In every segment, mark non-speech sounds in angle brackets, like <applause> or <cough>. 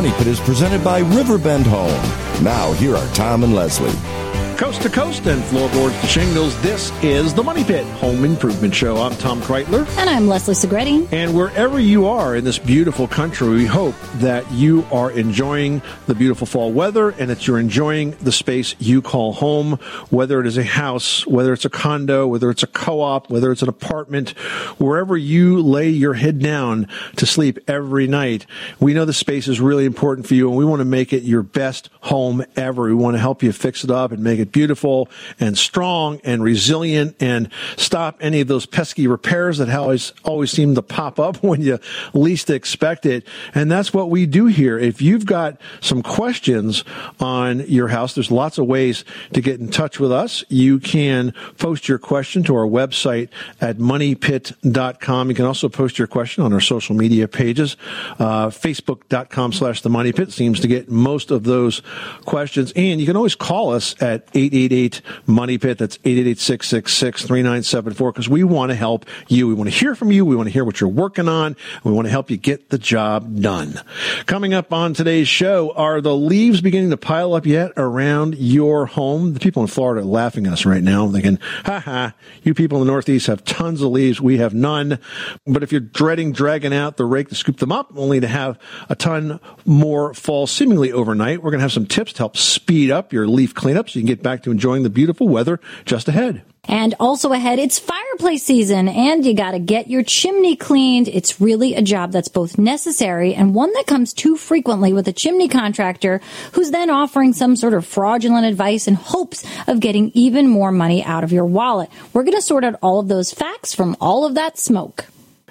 Money Pit is presented by Riverbend Home. Now, here are Tom and Leslie. Coast to coast and floorboards to shingles, this is the Money Pit Home Improvement Show. I'm Tom Kraeutler. And I'm Leslie Segrete. And wherever you are in this beautiful country, we hope that you are enjoying the beautiful fall weather and that you're enjoying the space you call home, whether it is a house, whether it's a condo, whether it's a co-op, whether it's an apartment, wherever you lay your head down to sleep every night. We know the space is really important for you and we want to make it your best home ever. We want to help you fix it up and make it beautiful and strong and resilient and stop any of those pesky repairs that always, always seem to pop up <laughs> when you least expect it. And that's what we do here. If you've got some questions on your house, there's lots of ways to get in touch with us. You can post your question to our website at moneypit.com. You can also post your question on our social media pages. Uh, Facebook.com slash the money pit seems to get most of those questions. And you can always call us at 888 Money Pit. That's 888 666 3974 because we want to help you. We want to hear from you. We want to hear what you're working on. We want to help you get the job done. Coming up on today's show, are the leaves beginning to pile up yet around your home? The people in Florida are laughing at us right now, thinking, ha ha, you people in the Northeast have tons of leaves. We have none. But if you're dreading dragging out the rake to scoop them up, only to have a ton more fall seemingly overnight, we're going to have some tips to help speed up your leaf cleanup so you can get back back to enjoying the beautiful weather just ahead. And also ahead, it's fireplace season and you gotta get your chimney cleaned. It's really a job that's both necessary and one that comes too frequently with a chimney contractor who's then offering some sort of fraudulent advice in hopes of getting even more money out of your wallet. We're gonna sort out all of those facts from all of that smoke.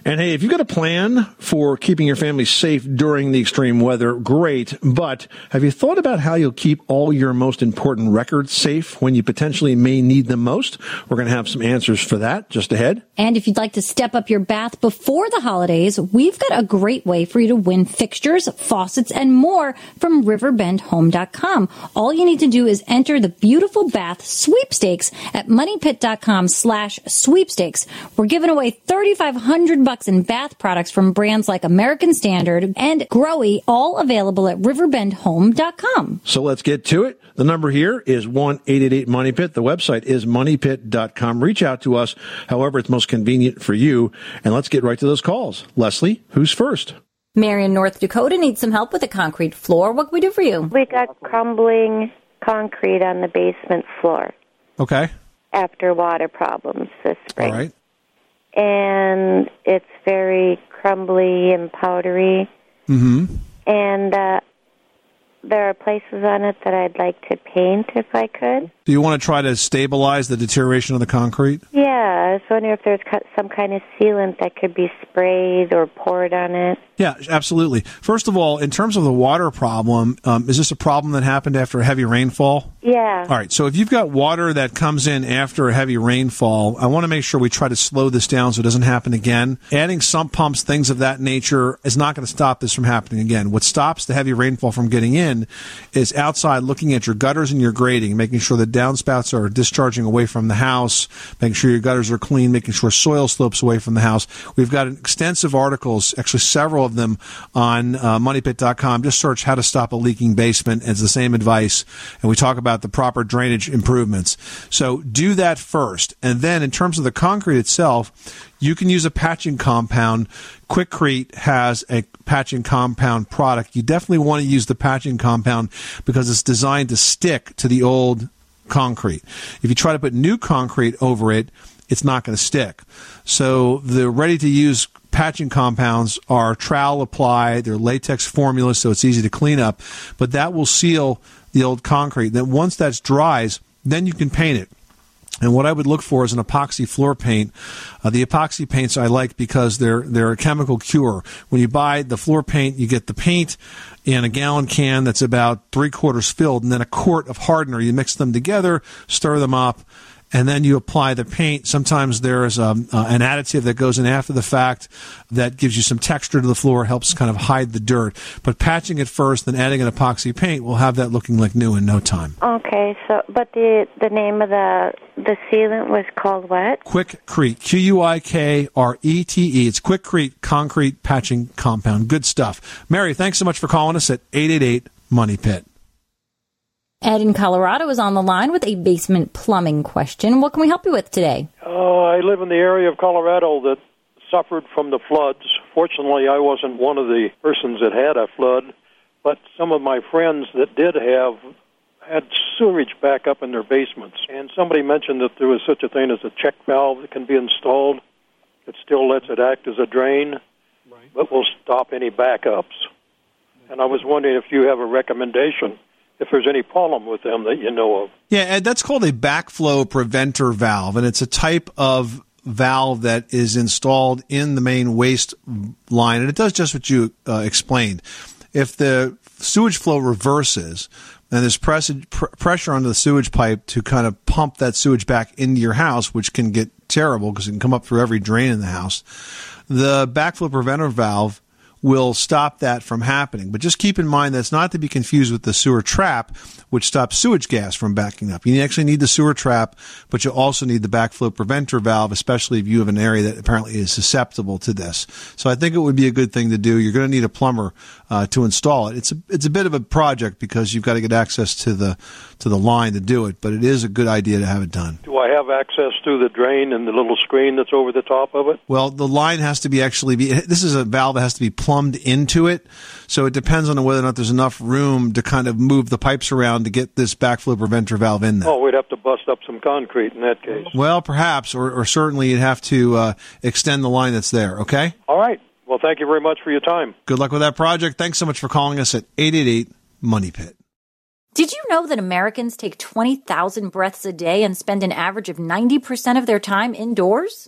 And hey, if you've got a plan for keeping your family safe during the extreme weather, great. But have you thought about how you'll keep all your most important records safe when you potentially may need them most? We're going to have some answers for that just ahead. And if you'd like to step up your bath before the holidays, we've got a great way for you to win fixtures, faucets, and more from riverbendhome.com. All you need to do is enter the beautiful bath sweepstakes at moneypit.com slash sweepstakes. We're giving away 3,500 bucks in bath products from brands like American Standard and Grohe, all available at riverbendhome.com. So let's get to it. The number here is 1-888-MONEYPIT. The website is moneypit.com. Reach out to us however it's most convenient for you. And let's get right to those calls. Leslie, who's first? Marion, North Dakota needs some help with a concrete floor. What can we do for you? We got crumbling concrete on the basement floor. Okay. After water problems this spring. All right and it's very crumbly and powdery. Mm-hmm. And uh, there are places on it that I'd like to paint if I could. Do you want to try to stabilize the deterioration of the concrete? Yeah, I was wondering if there's some kind of sealant that could be sprayed or poured on it. Yeah, absolutely. First of all, in terms of the water problem, um, is this a problem that happened after a heavy rainfall? Yeah. All right. So if you've got water that comes in after a heavy rainfall, I want to make sure we try to slow this down so it doesn't happen again. Adding sump pumps, things of that nature, is not going to stop this from happening again. What stops the heavy rainfall from getting in is outside looking at your gutters and your grading, making sure the downspouts are discharging away from the house, making sure your gutters are clean, making sure soil slopes away from the house. We've got extensive articles, actually several of them on uh, moneypit.com. Just search how to stop a leaking basement. It's the same advice. And we talk about the proper drainage improvements. So do that first. And then in terms of the concrete itself, you can use a patching compound. Quikrete has a patching compound product. You definitely want to use the patching compound because it's designed to stick to the old concrete. If you try to put new concrete over it, it's not going to stick. So the ready to use patching compounds are trowel applied, they're latex formula, so it's easy to clean up, but that will seal the old concrete. Then once that dries, then you can paint it. And what I would look for is an epoxy floor paint. Uh, the epoxy paints I like because they're they're a chemical cure. When you buy the floor paint, you get the paint in a gallon can that's about three quarters filled, and then a quart of hardener. You mix them together, stir them up, and then you apply the paint. Sometimes there is um, uh, an additive that goes in after the fact that gives you some texture to the floor, helps kind of hide the dirt. But patching it first, then adding an epoxy paint will have that looking like new in no time. Okay, so but the the name of the the sealant was called what? Quikrete. Q U I K R E T E. It's Quikrete Concrete Patching Compound. Good stuff. Mary, thanks so much for calling us at 888 Money Pit. Ed in Colorado is on the line with a basement plumbing question. What can we help you with today? Uh, I live in the area of Colorado that suffered from the floods. Fortunately, I wasn't one of the persons that had a flood, but some of my friends that did have had sewage back up in their basements. And somebody mentioned that there was such a thing as a check valve that can be installed that still lets it act as a drain, right. but will stop any backups. And I was wondering if you have a recommendation if there's any problem with them that you know of. Yeah, Ed, that's called a backflow preventer valve, and it's a type of valve that is installed in the main waste line, and it does just what you uh, explained. If the sewage flow reverses, and there's press, pr- pressure on the sewage pipe to kind of pump that sewage back into your house, which can get terrible because it can come up through every drain in the house. The backflow preventer valve will stop that from happening. But just keep in mind that's not to be confused with the sewer trap, which stops sewage gas from backing up. You actually need the sewer trap, but you also need the backflow preventer valve, especially if you have an area that apparently is susceptible to this. So I think it would be a good thing to do. You're going to need a plumber uh, to install it. It's a it's a bit of a project because you've got to get access to the to the line to do it, but it is a good idea to have it done. Do I have access through the drain and the little screen that's over the top of it? Well, the line has to be actually be. This is a valve that has to be plumbed into it, so it depends on whether or not there's enough room to kind of move the pipes around to get this backflow preventer valve in there. Oh, we'd have to bust up some concrete in that case. Well, perhaps, or, or certainly you'd have to uh, extend the line that's there. Okay. All right. Well, thank you very much for your time. Good luck with that project. Thanks so much for calling us at 888 Money Pit. Did you know that Americans take 20,000 breaths a day and spend an average of 90% of their time indoors?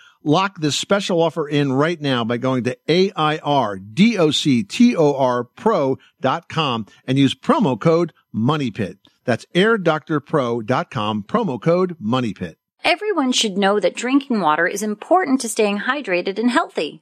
Lock this special offer in right now by going to A-I-R-D-O-C-T-O-R pro.com and use promo code MONEYPIT. That's airdoctorpro.com, promo code MONEYPIT. Everyone should know that drinking water is important to staying hydrated and healthy.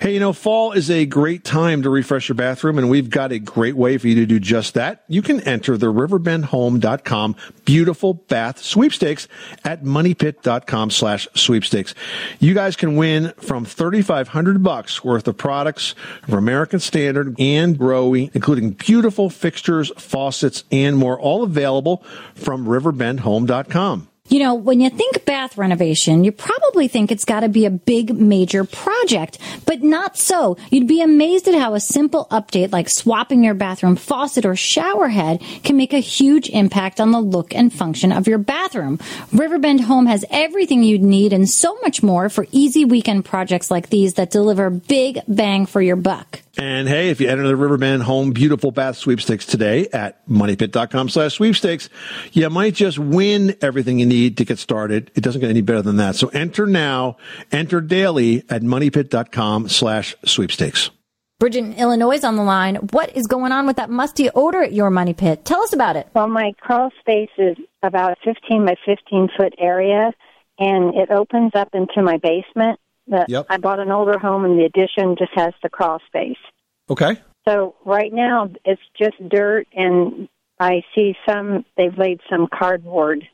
Hey, you know, fall is a great time to refresh your bathroom, and we've got a great way for you to do just that. You can enter the riverbendhome.com beautiful bath sweepstakes at moneypit.com slash sweepstakes. You guys can win from 3500 bucks worth of products from American Standard and Grohe, including beautiful fixtures, faucets, and more, all available from riverbendhome.com. You know, when you think bath renovation, you probably think it's got to be a big major project, but not so. You'd be amazed at how a simple update like swapping your bathroom faucet or shower head can make a huge impact on the look and function of your bathroom. Riverbend Home has everything you'd need and so much more for easy weekend projects like these that deliver big bang for your buck. And hey, if you enter the Riverbend Home Beautiful Bath Sweepstakes today at moneypit.com slash sweepstakes, you might just win everything you need to get started. It doesn't get any better than that. So enter now, enter daily at moneypit.com slash sweepstakes. Bridget in Illinois is on the line. What is going on with that musty odor at your money pit? Tell us about it. Well, my crawl space is about a 15 by 15 foot area, and it opens up into my basement. The, Yep. I bought an older home, and the addition just has the crawl space. Okay. So right now it's just dirt, and I see some. They've laid some cardboard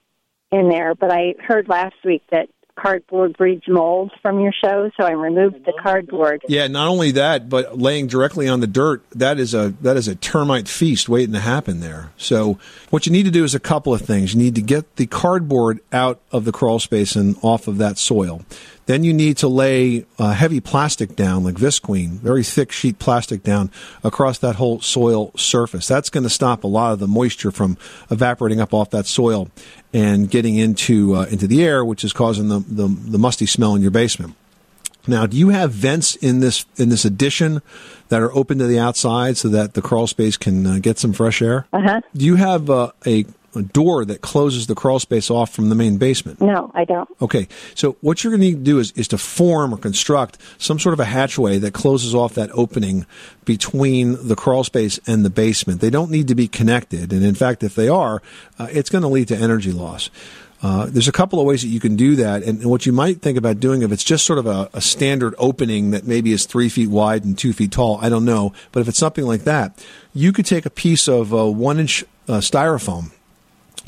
in there, but I heard last week that cardboard breeds mold from your show, so I removed the cardboard. Yeah, not only that, but laying directly on the dirt, that is a that is a termite feast waiting to happen there. So what you need to do is a couple of things. You need to get the cardboard out of the crawl space and off of that soil. Then you need to lay uh, heavy plastic down, like visqueen, very thick sheet plastic down across that whole soil surface. That's going to stop a lot of the moisture from evaporating up off that soil and getting into uh, into the air, which is causing the, the the musty smell in your basement. Now, do you have vents in this in this addition that are open to the outside so that the crawl space can uh, get some fresh air? Uh huh. Do you have uh, a door that closes the crawl space off from the main basement? No, I don't. Okay, so what you're going to need to do is, is to form or construct some sort of a hatchway that closes off that opening between the crawl space and the basement. They don't need to be connected, and in fact, if they are, uh, it's going to lead to energy loss. Uh, there's a couple of ways that you can do that, and, and what you might think about doing if it's just sort of a, a standard opening that maybe is three feet wide and two feet tall, I don't know, but if it's something like that, you could take a piece of uh, one inch uh, styrofoam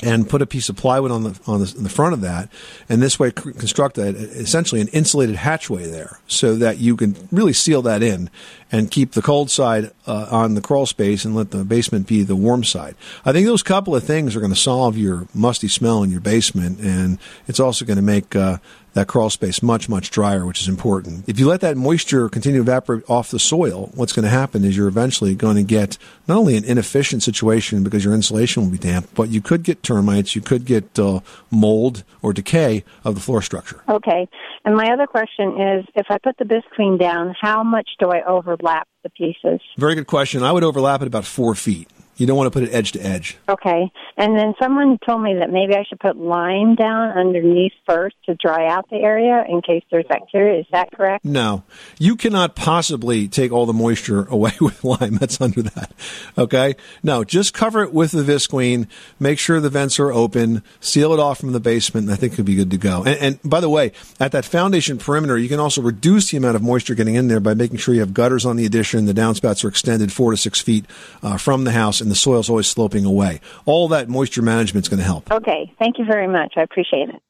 and put a piece of plywood on the on the, the front of that, and this way construct a, essentially an insulated hatchway there, so that you can really seal that in and keep the cold side uh, on the crawl space and let the basement be the warm side. I think those couple of things are going to solve your musty smell in your basement, and it's also going to make uh, that crawl space much much drier, which is important. If you let that moisture continue to evaporate off the soil, what's going to happen is you're eventually going to get not only an inefficient situation because your insulation will be damp, but you could get termites, you could get uh, mold or decay of the floor structure. Okay. And my other question is, if I put the visqueen down, how much do I overlap the pieces? Very good question. I would overlap it about four feet. You don't want to put it edge to edge. Okay. And then someone told me that maybe I should put lime down underneath first to dry out the area in case there's bacteria. Is that correct? No, you cannot possibly take all the moisture <laughs> away with lime. That's under that. Okay. No, just cover it with the visqueen. Make sure the vents are open. Seal it off from the basement. And I think it'll be good to go. And, and by the way, at that foundation perimeter, you can also reduce the amount of moisture getting in there by making sure you have gutters on the addition. The downspouts are extended four to six feet uh, from the house, and the soil's always sloping away. All that moisture management is going to help. Okay. Thank you very much. I appreciate it.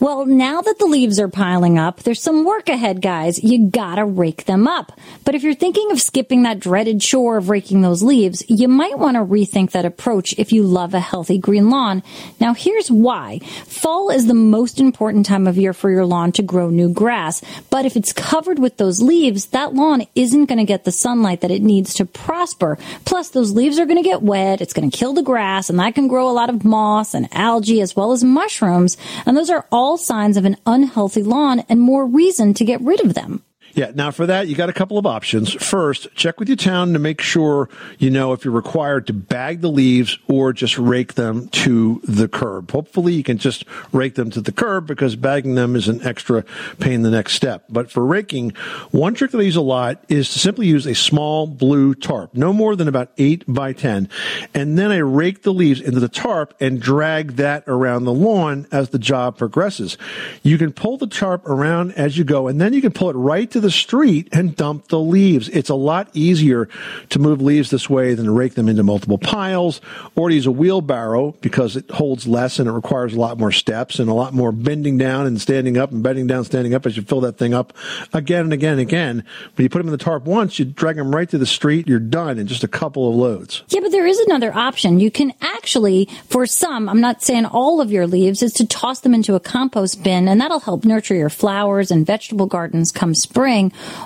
Well, now that the leaves are piling up, there's some work ahead, guys. You gotta rake them up. But if you're thinking of skipping that dreaded chore of raking those leaves, you might want to rethink that approach if you love a healthy green lawn. Now, here's why. Fall is the most important time of year for your lawn to grow new grass. But if it's covered with those leaves, that lawn isn't going to get the sunlight that it needs to prosper. Plus, those leaves are going to get wet. It's going to kill the grass, and that can grow a lot of moss and algae as well as mushrooms. And those are all signs of an unhealthy lawn and more reason to get rid of them. Yeah. Now for that, you got a couple of options. First, check with your town to make sure you know if you're required to bag the leaves or just rake them to the curb. Hopefully you can just rake them to the curb because bagging them is an extra pain the next step. But for raking, one trick that I use a lot is to simply use a small blue tarp, no more than about eight by 10. And then I rake the leaves into the tarp and drag that around the lawn as the job progresses. You can pull the tarp around as you go and then you can pull it right to the street and dump the leaves. It's a lot easier to move leaves this way than to rake them into multiple piles or to use a wheelbarrow because it holds less and it requires a lot more steps and a lot more bending down and standing up and bending down, standing up as you fill that thing up again and again and again. But you put them in the tarp once, you drag them right to the street, you're done in just a couple of loads. Yeah, but there is another option. You can actually, for some, I'm not saying all of your leaves, is to toss them into a compost bin and that'll help nurture your flowers and vegetable gardens come spring.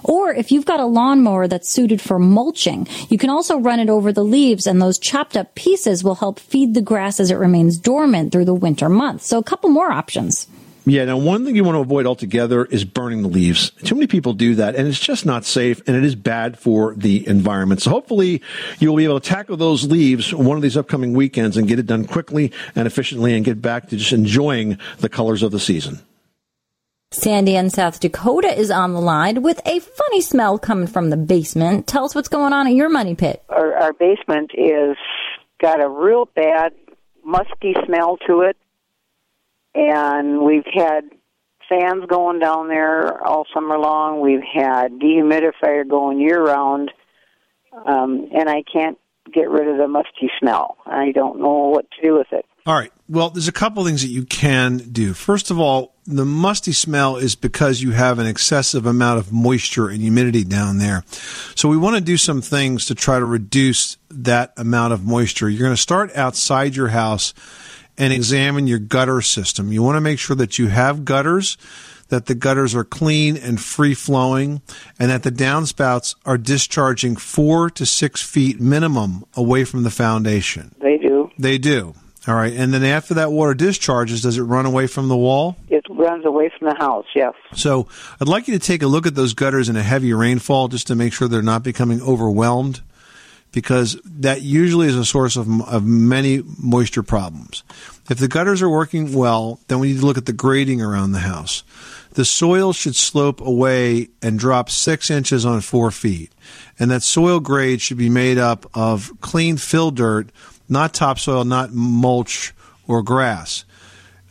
Or if you've got a lawnmower that's suited for mulching, you can also run it over the leaves and those chopped up pieces will help feed the grass as it remains dormant through the winter months. So a couple more options. Yeah, now one thing you want to avoid altogether is burning the leaves. Too many people do that, and it's just not safe, and it is bad for the environment. So hopefully you'll be able to tackle those leaves one of these upcoming weekends and get it done quickly and efficiently and get back to just enjoying the colors of the season. Sandy in South Dakota is on the line with a funny smell coming from the basement. Tell us what's going on in your money pit. Our, our basement is got a real bad musty smell to it, and we've had fans going down there all summer long. We've had dehumidifier going year round, um, and I can't get rid of the musty smell. I don't know what to do with it. All right. Well, there's a couple things that you can do. First of all, the musty smell is because you have an excessive amount of moisture and humidity down there. So we want to do some things to try to reduce that amount of moisture. You're going to start outside your house and examine your gutter system. You want to make sure that you have gutters, that the gutters are clean and free flowing, and that the downspouts are discharging four to six feet minimum away from the foundation. They do. They do. All right. And then after that water discharges, does it run away from the wall? It runs away from the house, yes. So I'd like you to take a look at those gutters in a heavy rainfall just to make sure they're not becoming overwhelmed because that usually is a source of, of many moisture problems. If the gutters are working well, then we need to look at the grading around the house. The soil should slope away and drop six inches on four feet. And that soil grade should be made up of clean fill dirt not topsoil, not mulch or grass.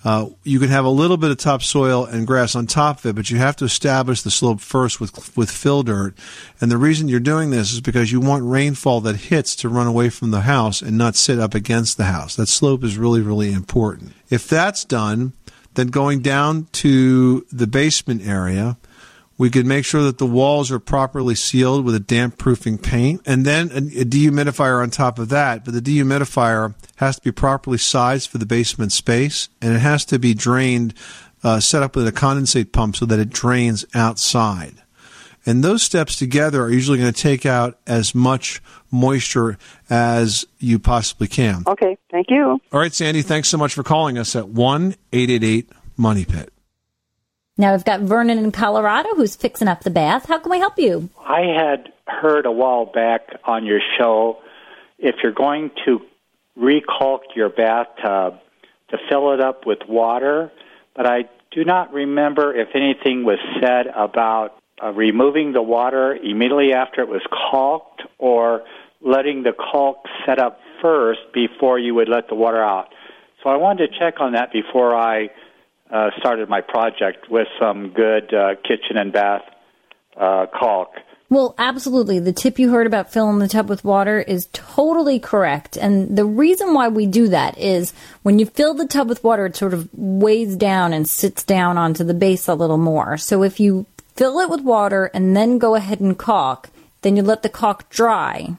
Uh, you can have a little bit of topsoil and grass on top of it, but you have to establish the slope first with with fill dirt. And the reason you're doing this is because you want rainfall that hits to run away from the house and not sit up against the house. That slope is really really important. If that's done, then going down to the basement area, we could make sure that the walls are properly sealed with a damp proofing paint and then a dehumidifier on top of that. But the dehumidifier has to be properly sized for the basement space and it has to be drained, uh, set up with a condensate pump so that it drains outside. And those steps together are usually going to take out as much moisture as you possibly can. Okay, thank you. All right, Sandy, thanks so much for calling us at 1 888 Money Pit. Now we've got Vernon in Colorado who's fixing up the bath. How can we help you? I had heard a while back on your show if you're going to recaulk your bathtub to fill it up with water, but I do not remember if anything was said about uh, removing the water immediately after it was caulked or letting the caulk set up first before you would let the water out. So I wanted to check on that before I uh, started my project with some good uh, kitchen and bath uh, caulk. Well, absolutely. The tip you heard about filling the tub with water is totally correct. And the reason why we do that is when you fill the tub with water, it sort of weighs down and sits down onto the base a little more. So if you fill it with water and then go ahead and caulk, then you let the caulk dry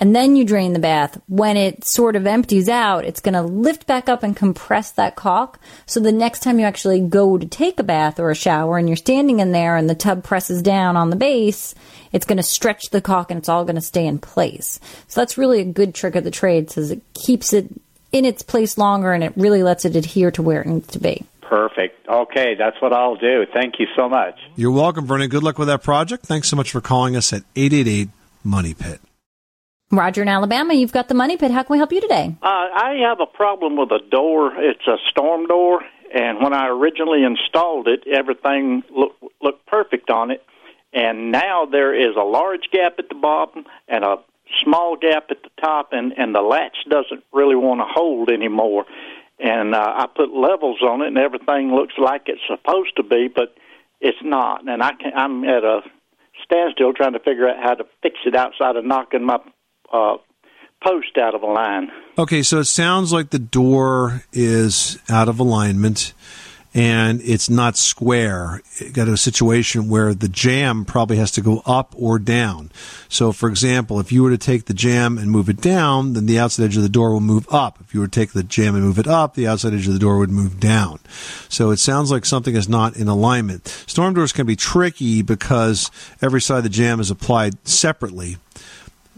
and then you drain the bath. When it sort of empties out, it's going to lift back up and compress that caulk. So the next time you actually go to take a bath or a shower and you're standing in there and the tub presses down on the base, it's going to stretch the caulk and it's all going to stay in place. So that's really a good trick of the trade, says it keeps it in its place longer and it really lets it adhere to where it needs to be. Perfect. Perfect. Okay, that's what I'll do. Thank you so much. You're welcome, Vernon. Good luck with that project. Thanks so much for calling us at 888 Money Pit. Roger in Alabama, you've got the Money Pit. How can we help you today? Uh, I have a problem with a door. It's a storm door, and when I originally installed it, everything looked looked perfect on it. And now there is a large gap at the bottom and a small gap at the top, and and the latch doesn't really want to hold anymore. And uh, I put levels on it, and everything looks like it's supposed to be, but it's not. And I can, I'm at a standstill trying to figure out how to fix it outside of knocking my uh, post out of a line. Okay, so it sounds like the door is out of alignment and it's not square. Got a situation where the jamb probably has to go up or down. So, for example, if you were to take the jamb and move it down, then the outside edge of the door will move up. If you were to take the jamb and move it up, the outside edge of the door would move down. So it sounds like something is not in alignment. Storm doors can be tricky because every side of the jamb is applied separately.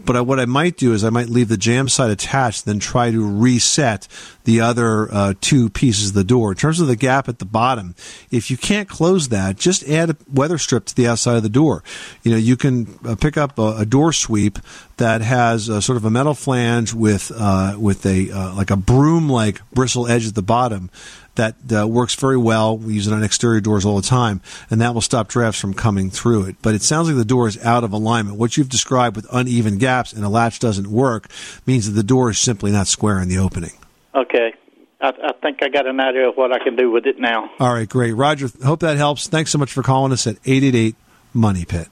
But I, what I might do is I might leave the jamb side attached, then try to reset the other uh, two pieces of the door. In terms of the gap at the bottom, if you can't close that, just add a weather strip to the outside of the door. You know, you can uh, pick up a, a, door sweep that has a, sort of a metal flange with uh, with a uh, like a broom like bristle edge at the bottom that uh, works very well. We use it on exterior doors all the time, and that will stop drafts from coming through it. But it sounds like the door is out of alignment. What you've described with uneven gaps and a latch doesn't work means that the door is simply not square in the opening. Okay. I, I think I got an idea of what I can do with it now. All right, great. Roger, hope that helps. Thanks so much for calling us at 888 Money Pit.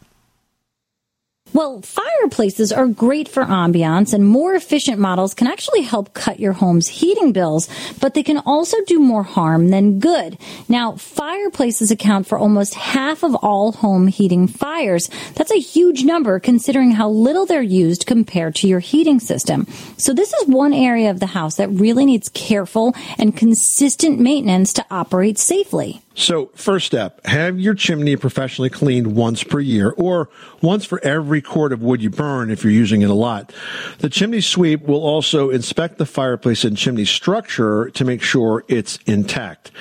Well, fireplaces are great for ambiance and more efficient models can actually help cut your home's heating bills, but they can also do more harm than good. Now, fireplaces account for almost half of all home heating fires. That's a huge number considering how little they're used compared to your heating system. So this is one area of the house that really needs careful and consistent maintenance to operate safely. So, first step, have your chimney professionally cleaned once per year or once for every cord of wood you burn if you're using it a lot. The chimney sweep will also inspect the fireplace and chimney structure to make sure it's intact.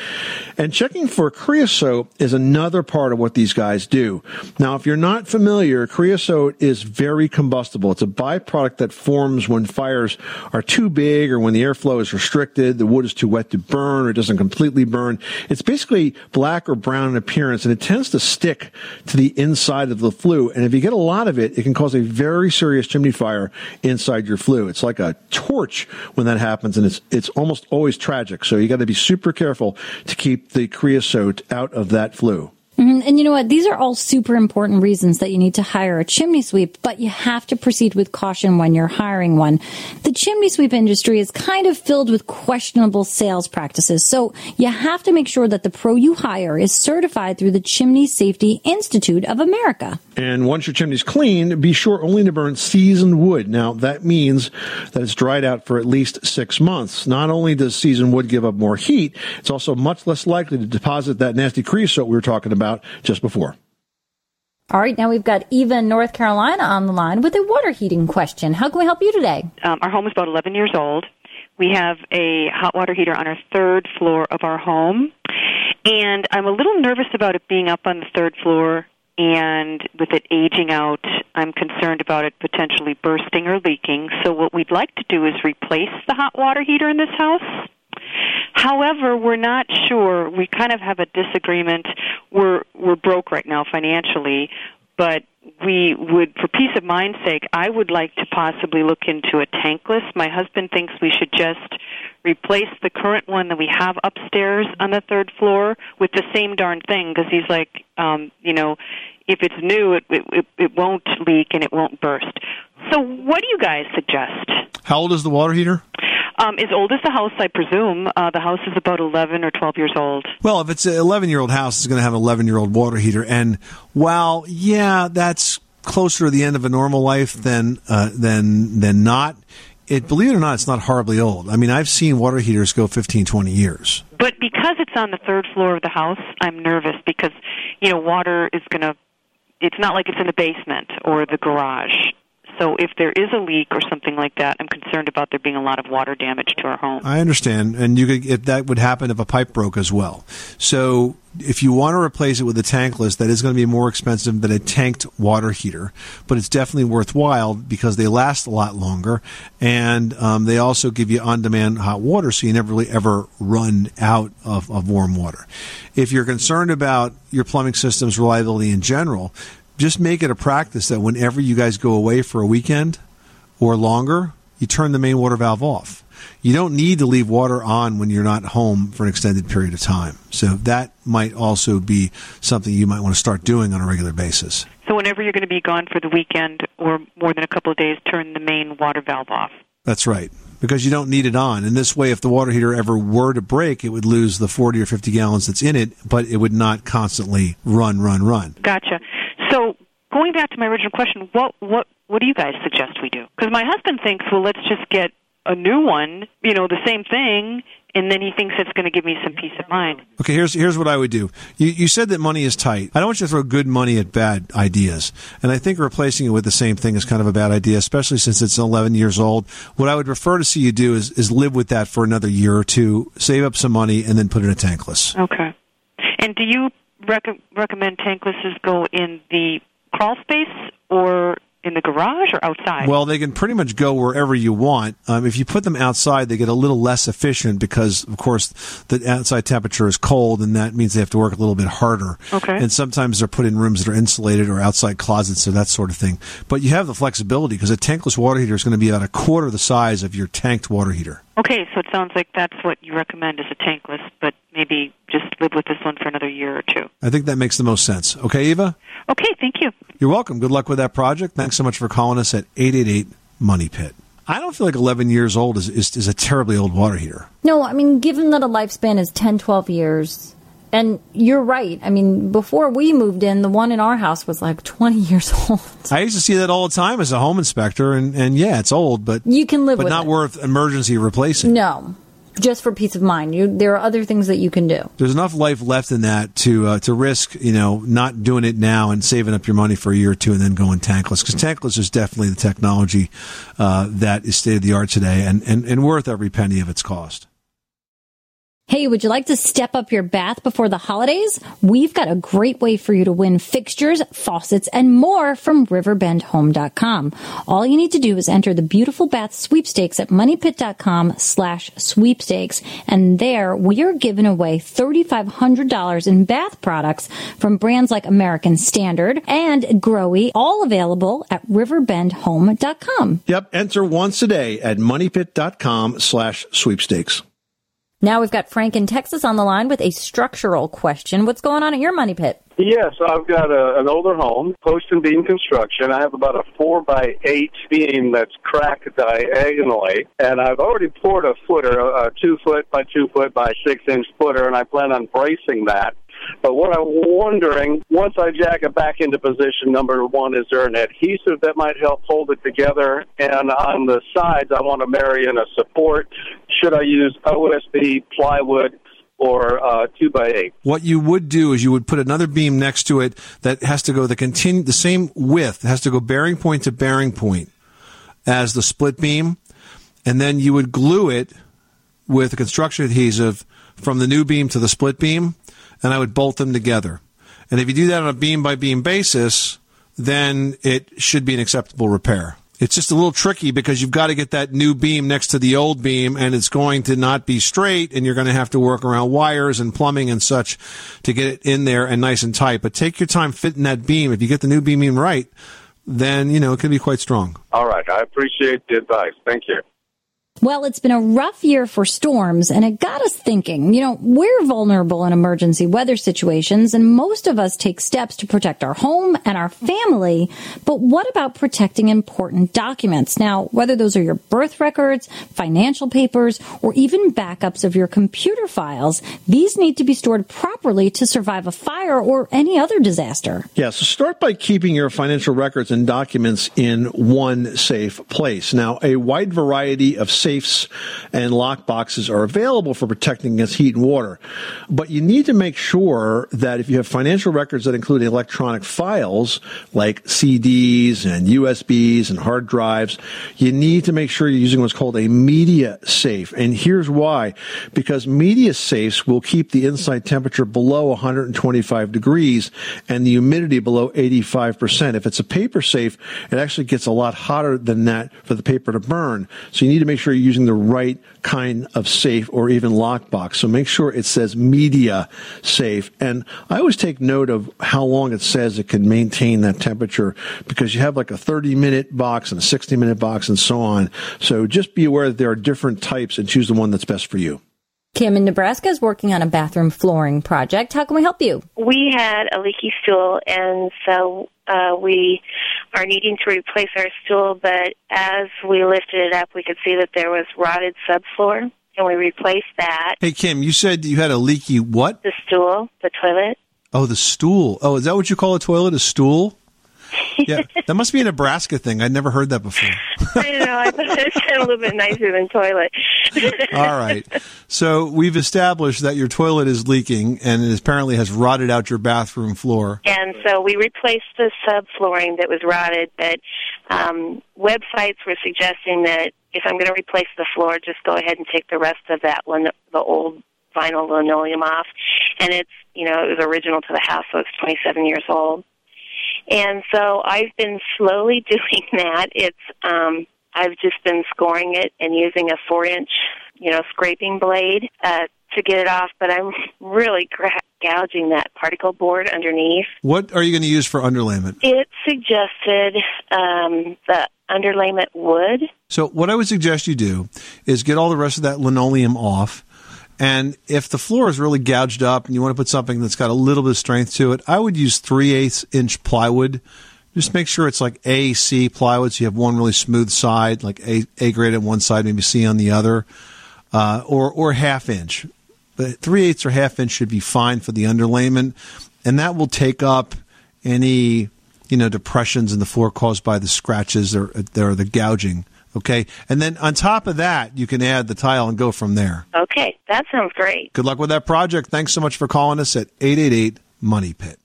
And checking for creosote is another part of what these guys do. Now, if you're not familiar, creosote is very combustible. It's a byproduct that forms when fires are too big or when the airflow is restricted, the wood is too wet to burn or doesn't completely burn. It's basically black or brown in appearance, and it tends to stick to the inside of the flue. And if you get a lot of it, it can cause a very serious chimney fire inside your flue. It's like a torch when that happens, and it's it's almost always tragic. So you got to be super careful to keep the creosote out of that flue. And you know what? These are all super important reasons that you need to hire a chimney sweep, but you have to proceed with caution when you're hiring one. The chimney sweep industry is kind of filled with questionable sales practices, so you have to make sure that the pro you hire is certified through the Chimney Safety Institute of America. And once your chimney's clean, be sure only to burn seasoned wood. Now, that means that it's dried out for at least six months. Not only does seasoned wood give up more heat, it's also much less likely to deposit that nasty creosote we were talking about about just before. All right, now we've got Eva in North Carolina on the line with a water heating question. How can we help you today? Um, our home is about 11 years old. We have a hot water heater on our third floor of our home, and I'm a little nervous about it being up on the third floor. And with it aging out, I'm concerned about it potentially bursting or leaking. So, what we'd like to do is replace the hot water heater in this house However, we're not sure. We kind of have a disagreement. We're we're broke right now financially, but we would, for peace of mind's sake, I would like to possibly look into a tankless. My husband thinks we should just replace the current one that we have upstairs on the third floor with the same darn thing because he's like, um, you know, if it's new, it, it it won't leak and it won't burst. So, what do you guys suggest? How old is the water heater? Um, as old as the house, I presume. Uh, the house is about 11 or 12 years old. Well, if it's an 11 year old house, it's going to have an 11 year old water heater. And while, yeah, that's closer to the end of a normal life than, uh, than, than not, it, believe it or not, it's not horribly old. I mean, I've seen water heaters go 15, 20 years. But because it's on the third floor of the house, I'm nervous because, you know, water is going to, it's not like it's in the basement or the garage So if there is a leak or something like that, I'm concerned about there being a lot of water damage to our home. I understand, and you could if that would happen if a pipe broke as well. So if you want to replace it with a tankless, that is going to be more expensive than a tanked water heater, but it's definitely worthwhile because they last a lot longer, and um, they also give you on-demand hot water, so you never really ever run out of, of warm water. If you're concerned about your plumbing system's reliability in general, just make it a practice that whenever you guys go away for a weekend or longer, you turn the main water valve off. You don't need to leave water on when you're not home for an extended period of time. So that might also be something you might want to start doing on a regular basis. So whenever you're going to be gone for the weekend or more than a couple of days, turn the main water valve off. That's right. Because you don't need it on. In this way, if the water heater ever were to break, it would lose the 40 or 50 gallons that's in it, but it would not constantly run, run, run. Gotcha. Going back to my original question, what what what do you guys suggest we do? Because my husband thinks, well, let's just get a new one, you know, the same thing, and then he thinks it's going to give me some peace of mind. Okay, here's here's what I would do. You you said that money is tight. I don't want you to throw good money at bad ideas, and I think replacing it with the same thing is kind of a bad idea, especially since it's 11 years old. What I would prefer to see you do is is live with that for another year or two, save up some money, and then put in a tankless. Okay. And do you rec- recommend tanklesses go in the crawl space or in the garage or outside? Well, they can pretty much go wherever you want. Um, if you put them outside, they get a little less efficient because, of course, the outside temperature is cold, and that means they have to work a little bit harder. Okay. And sometimes they're put in rooms that are insulated or outside closets or that sort of thing. But you have the flexibility because a tankless water heater is going to be about a quarter the size of your tanked water heater. Okay, so it sounds like that's what you recommend as a tankless, but maybe just live with this one for another year or two. I think that makes the most sense. Okay, Eva? Okay, thank you. You're welcome. Good luck with that project. Thanks so much for calling us at 888 Money Pit. I don't feel like 11 years old is, is, is a terribly old water heater. No, I mean, given that a lifespan is 10, 12 years, and you're right. I mean, before we moved in, the one in our house was like 20 <laughs> years old. I used to see that all the time as a home inspector, and, and yeah, it's old, but You can live but with not it. worth emergency replacing. No, just for peace of mind. You, there are other things that you can do. There's enough life left in that to uh, to risk, you know, not doing it now and saving up your money for a year or two and then going tankless. Because tankless is definitely the technology uh, that is state of the art today and, and, and worth every penny of its cost. Hey, would you like to step up your bath before the holidays? We've got a great way for you to win fixtures, faucets, and more from riverbendhome.com. All you need to do is enter the beautiful bath sweepstakes at moneypit.com slash sweepstakes. And there we are giving away $3,500 in bath products from brands like American Standard and Grohe, all available at riverbendhome.com. Yep. Enter once a day at moneypit.com slash sweepstakes. Now we've got Frank in Texas on the line with a structural question. What's going on at your money pit? Yes, I've got a, an older home, post and beam construction. I have about a four by eight beam that's cracked diagonally, and I've already poured a footer, a, two foot by two foot by six inch footer, and I plan on bracing that. But what I'm wondering, once I jack it back into position, number one, is there an adhesive that might help hold it together? And on the sides, I want to marry in a support. Should I use OSB, plywood, or uh, two by eight? What you would do is you would put another beam next to it that has to go the continue the same width, it has to go bearing point to bearing point as the split beam, and then you would glue it with a construction adhesive from the new beam to the split beam, and I would bolt them together. And if you do that on a beam by beam basis, then it should be an acceptable repair. It's just a little tricky because you've got to get that new beam next to the old beam and it's going to not be straight and you're going to have to work around wires and plumbing and such to get it in there and nice and tight. But take your time fitting that beam. If you get the new beam right, then, you know, it can be quite strong. All right, I appreciate the advice. Thank you. Well, it's been a rough year for storms, and it got us thinking. You know, we're vulnerable in emergency weather situations, and most of us take steps to protect our home and our family. But what about protecting important documents? Now, whether those are your birth records, financial papers, or even backups of your computer files, these need to be stored properly to survive a fire or any other disaster. Yeah, so start by keeping your financial records and documents in one safe place. Now, a wide variety of safe safes and lock boxes are available for protecting against heat and water. But you need to make sure that if you have financial records that include electronic files like CDs and USBs and hard drives, you need to make sure you're using what's called a media safe. And here's why. Because media safes will keep the inside temperature below 125 degrees and the humidity below 85%. If it's a paper safe, it actually gets a lot hotter than that for the paper to burn. So you need to make sure you're using the right kind of safe or even lockbox. So make sure it says media safe. And I always take note of how long it says it can maintain that temperature because you have like a 30 minute box and a 60 minute box and so on. So just be aware that there are different types and choose the one that's best for you. Kim in Nebraska is working on a bathroom flooring project. How can we help you? We had a leaky stool, and so uh, we are needing to replace our stool. But as we lifted it up, we could see that there was rotted subfloor, and we replaced that. Hey, Kim, you said you had a leaky what? The stool, the toilet. Oh, the stool. Oh, is that what you call a toilet? A stool? Yeah, that must be a Nebraska thing. I'd never heard that before. <laughs> I know. I thought it sounded a little bit nicer than toilet. <laughs> All right. So we've established that your toilet is leaking and it apparently has rotted out your bathroom floor. And so we replaced the subflooring that was rotted. But um, websites were suggesting that if I'm going to replace the floor, just go ahead and take the rest of that one, the old vinyl linoleum off. And it's, you know, it was original to the house, so it's 27 years old. And so I've been slowly <laughs> doing that. It's um I've just been scoring it and using a four inch, you know, scraping blade uh, to get it off. But I'm <laughs> really gra- gouging that particle board underneath. What are you going to use for underlayment? It suggested um, the underlayment wood. So what I would suggest you do is get all the rest of that linoleum off. And if the floor is really gouged up and you want to put something that's got a little bit of strength to it, I would use 3 eighths inch plywood. Just make sure it's like A, C plywood so you have one really smooth side, like A, A grade on one side, maybe C on the other, uh, or, or half inch. But 3 eighths or half inch should be fine for the underlayment. And that will take up any, you know, depressions in the floor caused by the scratches or, or the gouging. Okay. And then on top of that, you can add the tile and go from there. Okay. That sounds great. Good luck with that project. Thanks so much for calling us at 888 Money Pit.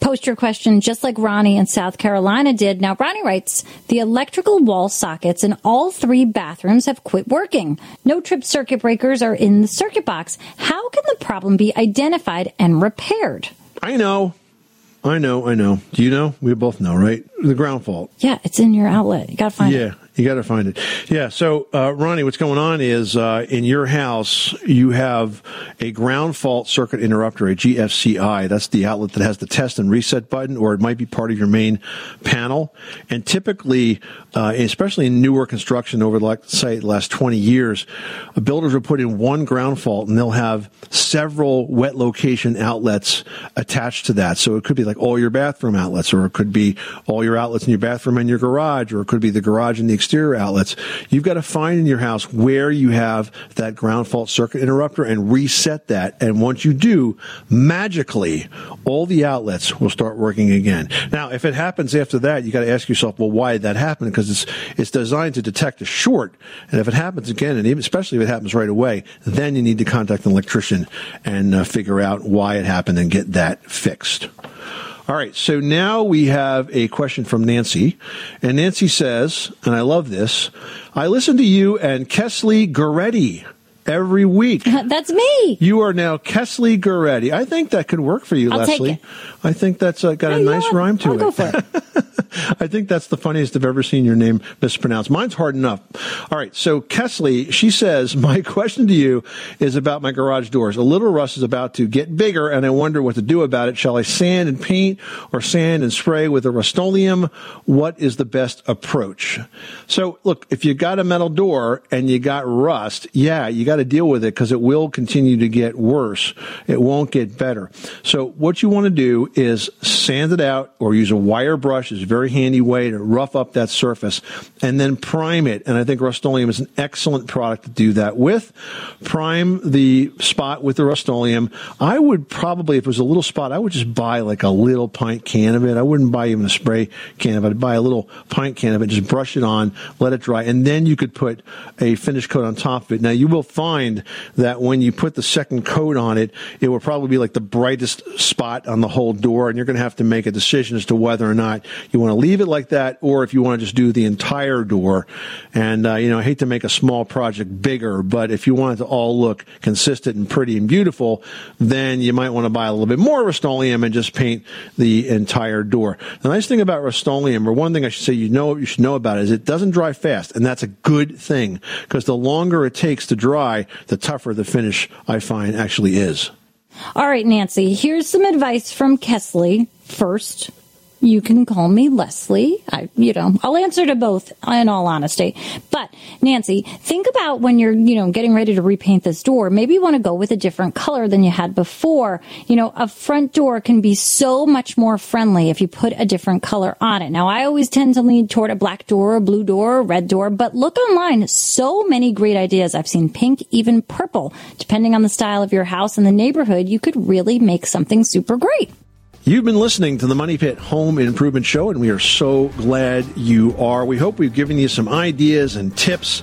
Post your question just like Ronnie in South Carolina did. Now, Ronnie writes, the electrical wall sockets in all three bathrooms have quit working. No trip circuit breakers are in the circuit box. How can the problem be identified and repaired? I know. I know, I know. Do you know? We both know, right? The ground fault. Yeah, it's in your outlet. You got to find yeah. it. You got to find it. Yeah. So, uh, Ronnie, what's going on is uh, in your house, you have a ground fault circuit interrupter, a GFCI. That's the outlet that has the test and reset button, or it might be part of your main panel. And typically, uh, especially in newer construction over, like, say, the last 20 years, builders will put in one ground fault and they'll have several wet location outlets attached to that. So it could be like all your bathroom outlets, or it could be all your outlets in your bathroom and your garage, or it could be the garage and the outlets. You've got to find in your house where you have that ground fault circuit interrupter and reset that. And once you do, magically, all the outlets will start working again. Now, if it happens after that, you got to ask yourself, well, why did that happen? Because it's it's designed to detect a short, and if it happens again, and even especially if it happens right away, then you need to contact an electrician and uh, figure out why it happened and get that fixed. All right, so now we have a question from Nancy. And Nancy says, and I love this I listen to you and Kesley Goretti every week. <laughs> That's me. You are now Kesley Goretti. I think that could work for you, I'll Leslie. I think that's uh, got a nice rhyme to I'll it. go for it. <laughs> I think that's the funniest I've ever seen your name mispronounced. Mine's hard enough. All right. So Kesley, she says, <laughs> my question to you is about my garage doors. A little rust is about to get bigger and I wonder what to do about it. Shall I sand and paint or sand and spray with a Rust-Oleum? What is the best approach? So look, if you got a metal door and you got rust, yeah, you got to deal with it because it will continue to get worse. It won't get better. So what you want to do is sand it out or use a wire brush is a very handy way to rough up that surface and then prime it. And I think Rust-Oleum is an excellent product to do that with. Prime the spot with the Rust-Oleum. I would probably, if it was a little spot, I would just buy like a little pint can of it. I wouldn't buy even a spray can of it. I'd buy a little pint can of it, just brush it on, let it dry, and then you could put a finish coat on top of it. Now you will find that when you put the second coat on it, it will probably be like the brightest spot on the whole door, and you're going to have to make a decision as to whether or not you want to leave it like that or if you want to just do the entire door. And, uh, you know, I hate to make a small project bigger, but if you want it to all look consistent and pretty and beautiful, then you might want to buy a little bit more Rust-Oleum and just paint the entire door. The nice thing about Rust-Oleum, or one thing I should say you know you should know about it, is it doesn't dry fast, and that's a good thing because the longer it takes to dry, the tougher the finish I find actually is. All right, Nancy, here's some advice from Kesley. First, you can call me Leslie. I, you know, I'll answer to both in all honesty. But Nancy, think about when you're, you know, getting ready to repaint this door. Maybe you want to go with a different color than you had before. You know, a front door can be so much more friendly if you put a different color on it. Now, I always tend to lean toward a black door, a blue door, a red door, but look online. So many great ideas. I've seen pink, even purple. Depending on the style of your house and the neighborhood, you could really make something super great. You've been listening to the Money Pit Home Improvement Show, and we are so glad you are. We hope we've given you some ideas and tips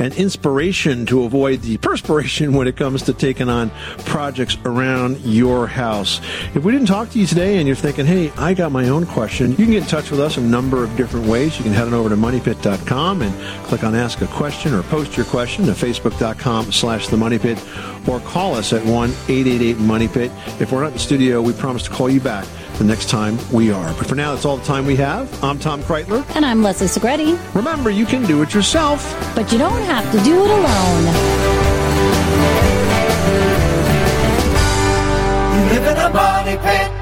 and inspiration to avoid the perspiration <laughs> when it comes to taking on projects around your house. If we didn't talk to you today and you're thinking, hey, I got my own question, you can get in touch with us a number of different ways. You can head on over to moneypit.com and click on Ask a Question or post your question to facebook.com slash the money pit or call us at 1 888 Money Pit. If we're not in the studio, we promise to call you back the next time we are. But for now, that's all the time we have. I'm Tom Kraeutler. And I'm Leslie Segrete. Remember, you can do it yourself, but you don't have to do it alone. You live in a money pit.